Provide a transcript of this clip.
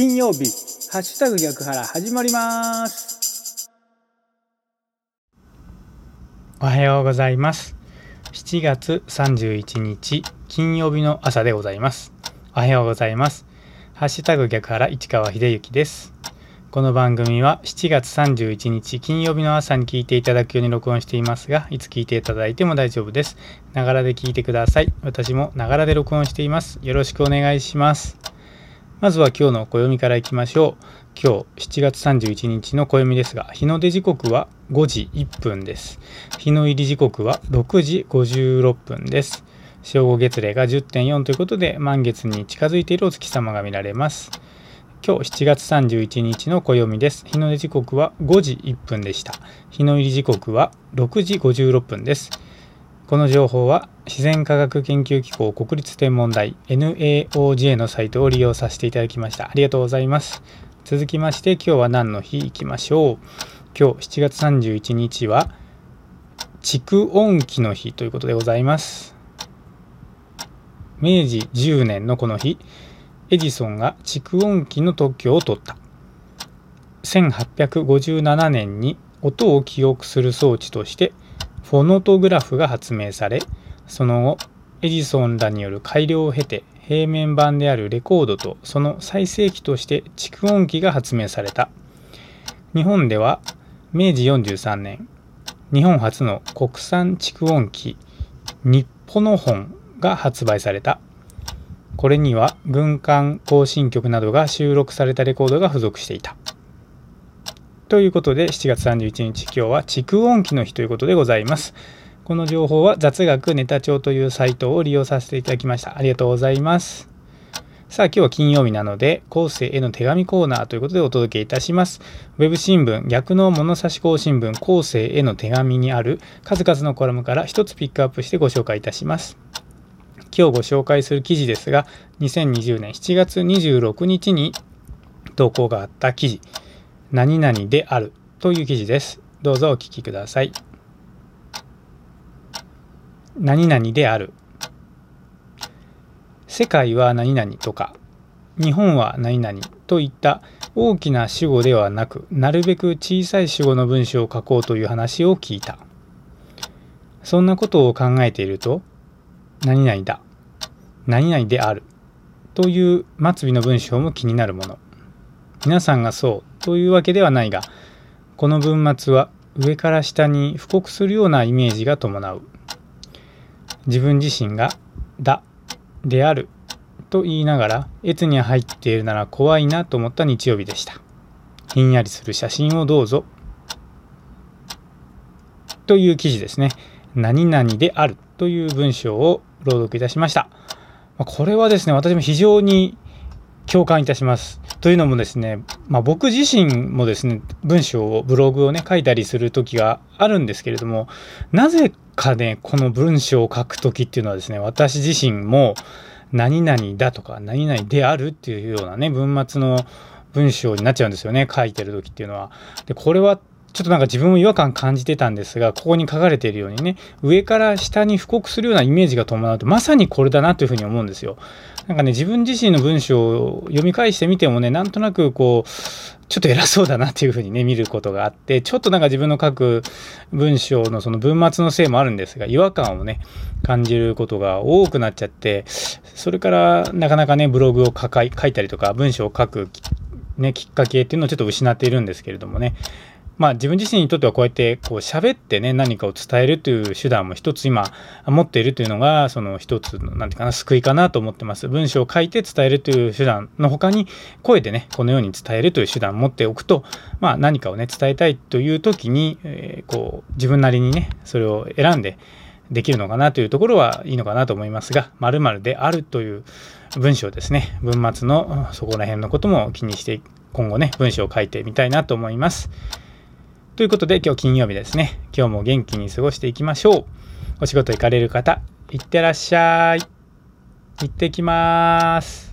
金曜日ハッシュタグ逆腹始まりますおはようございます7月31日金曜日の朝でございますおはようございますハッシュタグ逆腹市川秀幸ですこの番組は7月31日金曜日の朝に聞いていただくように録音していますが、いつ聞いていただいても大丈夫です。ながらで聞いてください。私もながらで録音しています。よろしくお願いします。まずは今日の暦からいきましょう。今日7月31日の暦ですが、日の出時刻は5時1分です。日の入り時刻は6時56分です。正午月齢が10.4ということで、満月に近づいているお月様が見られます。今日7月31日の暦です。日の出時刻は5時1分でした。日の入り時刻は6時56分です。この情報は自然科学研究機構国立天文台 NAOJ のサイトを利用させていただきました。ありがとうございます。続きまして今日は何の日いきましょう。今日7月31日は蓄音機の日ということでございます。明治10年のこの日、エジソンが蓄音機の特許を取った1857年に音を記憶する装置としてフォノトグラフが発明されその後エジソンらによる改良を経て平面版であるレコードとその最盛期として蓄音機が発明された日本では明治43年日本初の国産蓄音機日本の本が発売されたこれには軍艦行進曲などが収録されたレコードが付属していた。ということで7月31日今日は蓄音機の日ということでございます。この情報は雑学ネタ帳というサイトを利用させていただきました。ありがとうございます。さあ今日は金曜日なので後世への手紙コーナーということでお届けいたします。ウェブ新聞逆の物差し更新聞後世への手紙にある数々のコラムから一つピックアップしてご紹介いたします。今日ご紹介する記事ですが、2020年7月26日に投稿があった記事、何々であるという記事です。どうぞお聞きください。何々である。世界は何々とか、日本は何々といった大きな主語ではなく、なるべく小さい主語の文章を書こうという話を聞いた。そんなことを考えていると、何々だ、何々であるという末尾の文章も気になるもの。皆さんがそうというわけではないが、この文末は上から下に布告するようなイメージが伴う。自分自身がだ、であると言いながら、越に入っているなら怖いなと思った日曜日でした。ひんやりする写真をどうぞ。という記事ですね。何々であるという文章を朗読いたしました。これはですね、私も非常に共感いたします。というのもですね、まあ、僕自身もですね、文章を、ブログをね、書いたりする時があるんですけれども、なぜかね、この文章を書く時っていうのはですね、私自身も何々だとか、何々であるっていうようなね、文末の文章になっちゃうんですよね、書いてる時っていうのは。で、これはちょっとなんか自分も違和感感じてたんですが、ここに書かれているようにね、上から下に布告するようなイメージが伴うと、まさにこれだなというふうに思うんですよ。なんかね、自分自身の文章を読み返してみてもね、なんとなくこう、ちょっと偉そうだなっていうふうにね、見ることがあって、ちょっとなんか自分の書く文章のその文末のせいもあるんですが、違和感をね、感じることが多くなっちゃって、それからなかなかね、ブログを書いたりとか、文章を書くね、きっかけっていうのをちょっと失っているんですけれどもね、まあ自分自身にとってはこうやってこう喋ってね何かを伝えるという手段も一つ今持っているというのがその一つの何て言うかな救いかなと思ってます文章を書いて伝えるという手段の他に声でねこのように伝えるという手段を持っておくとまあ何かをね伝えたいという時に、え、こう自分なりにねそれを選んでできるのかなというところはいいのかなと思いますが〇〇であるという文章ですね文末のそこら辺のことも気にして今後ね文章を書いてみたいなと思います。ということで今日金曜日ですね。今日も元気に過ごしていきましょう。お仕事行かれる方、いってらっしゃい。行ってきます。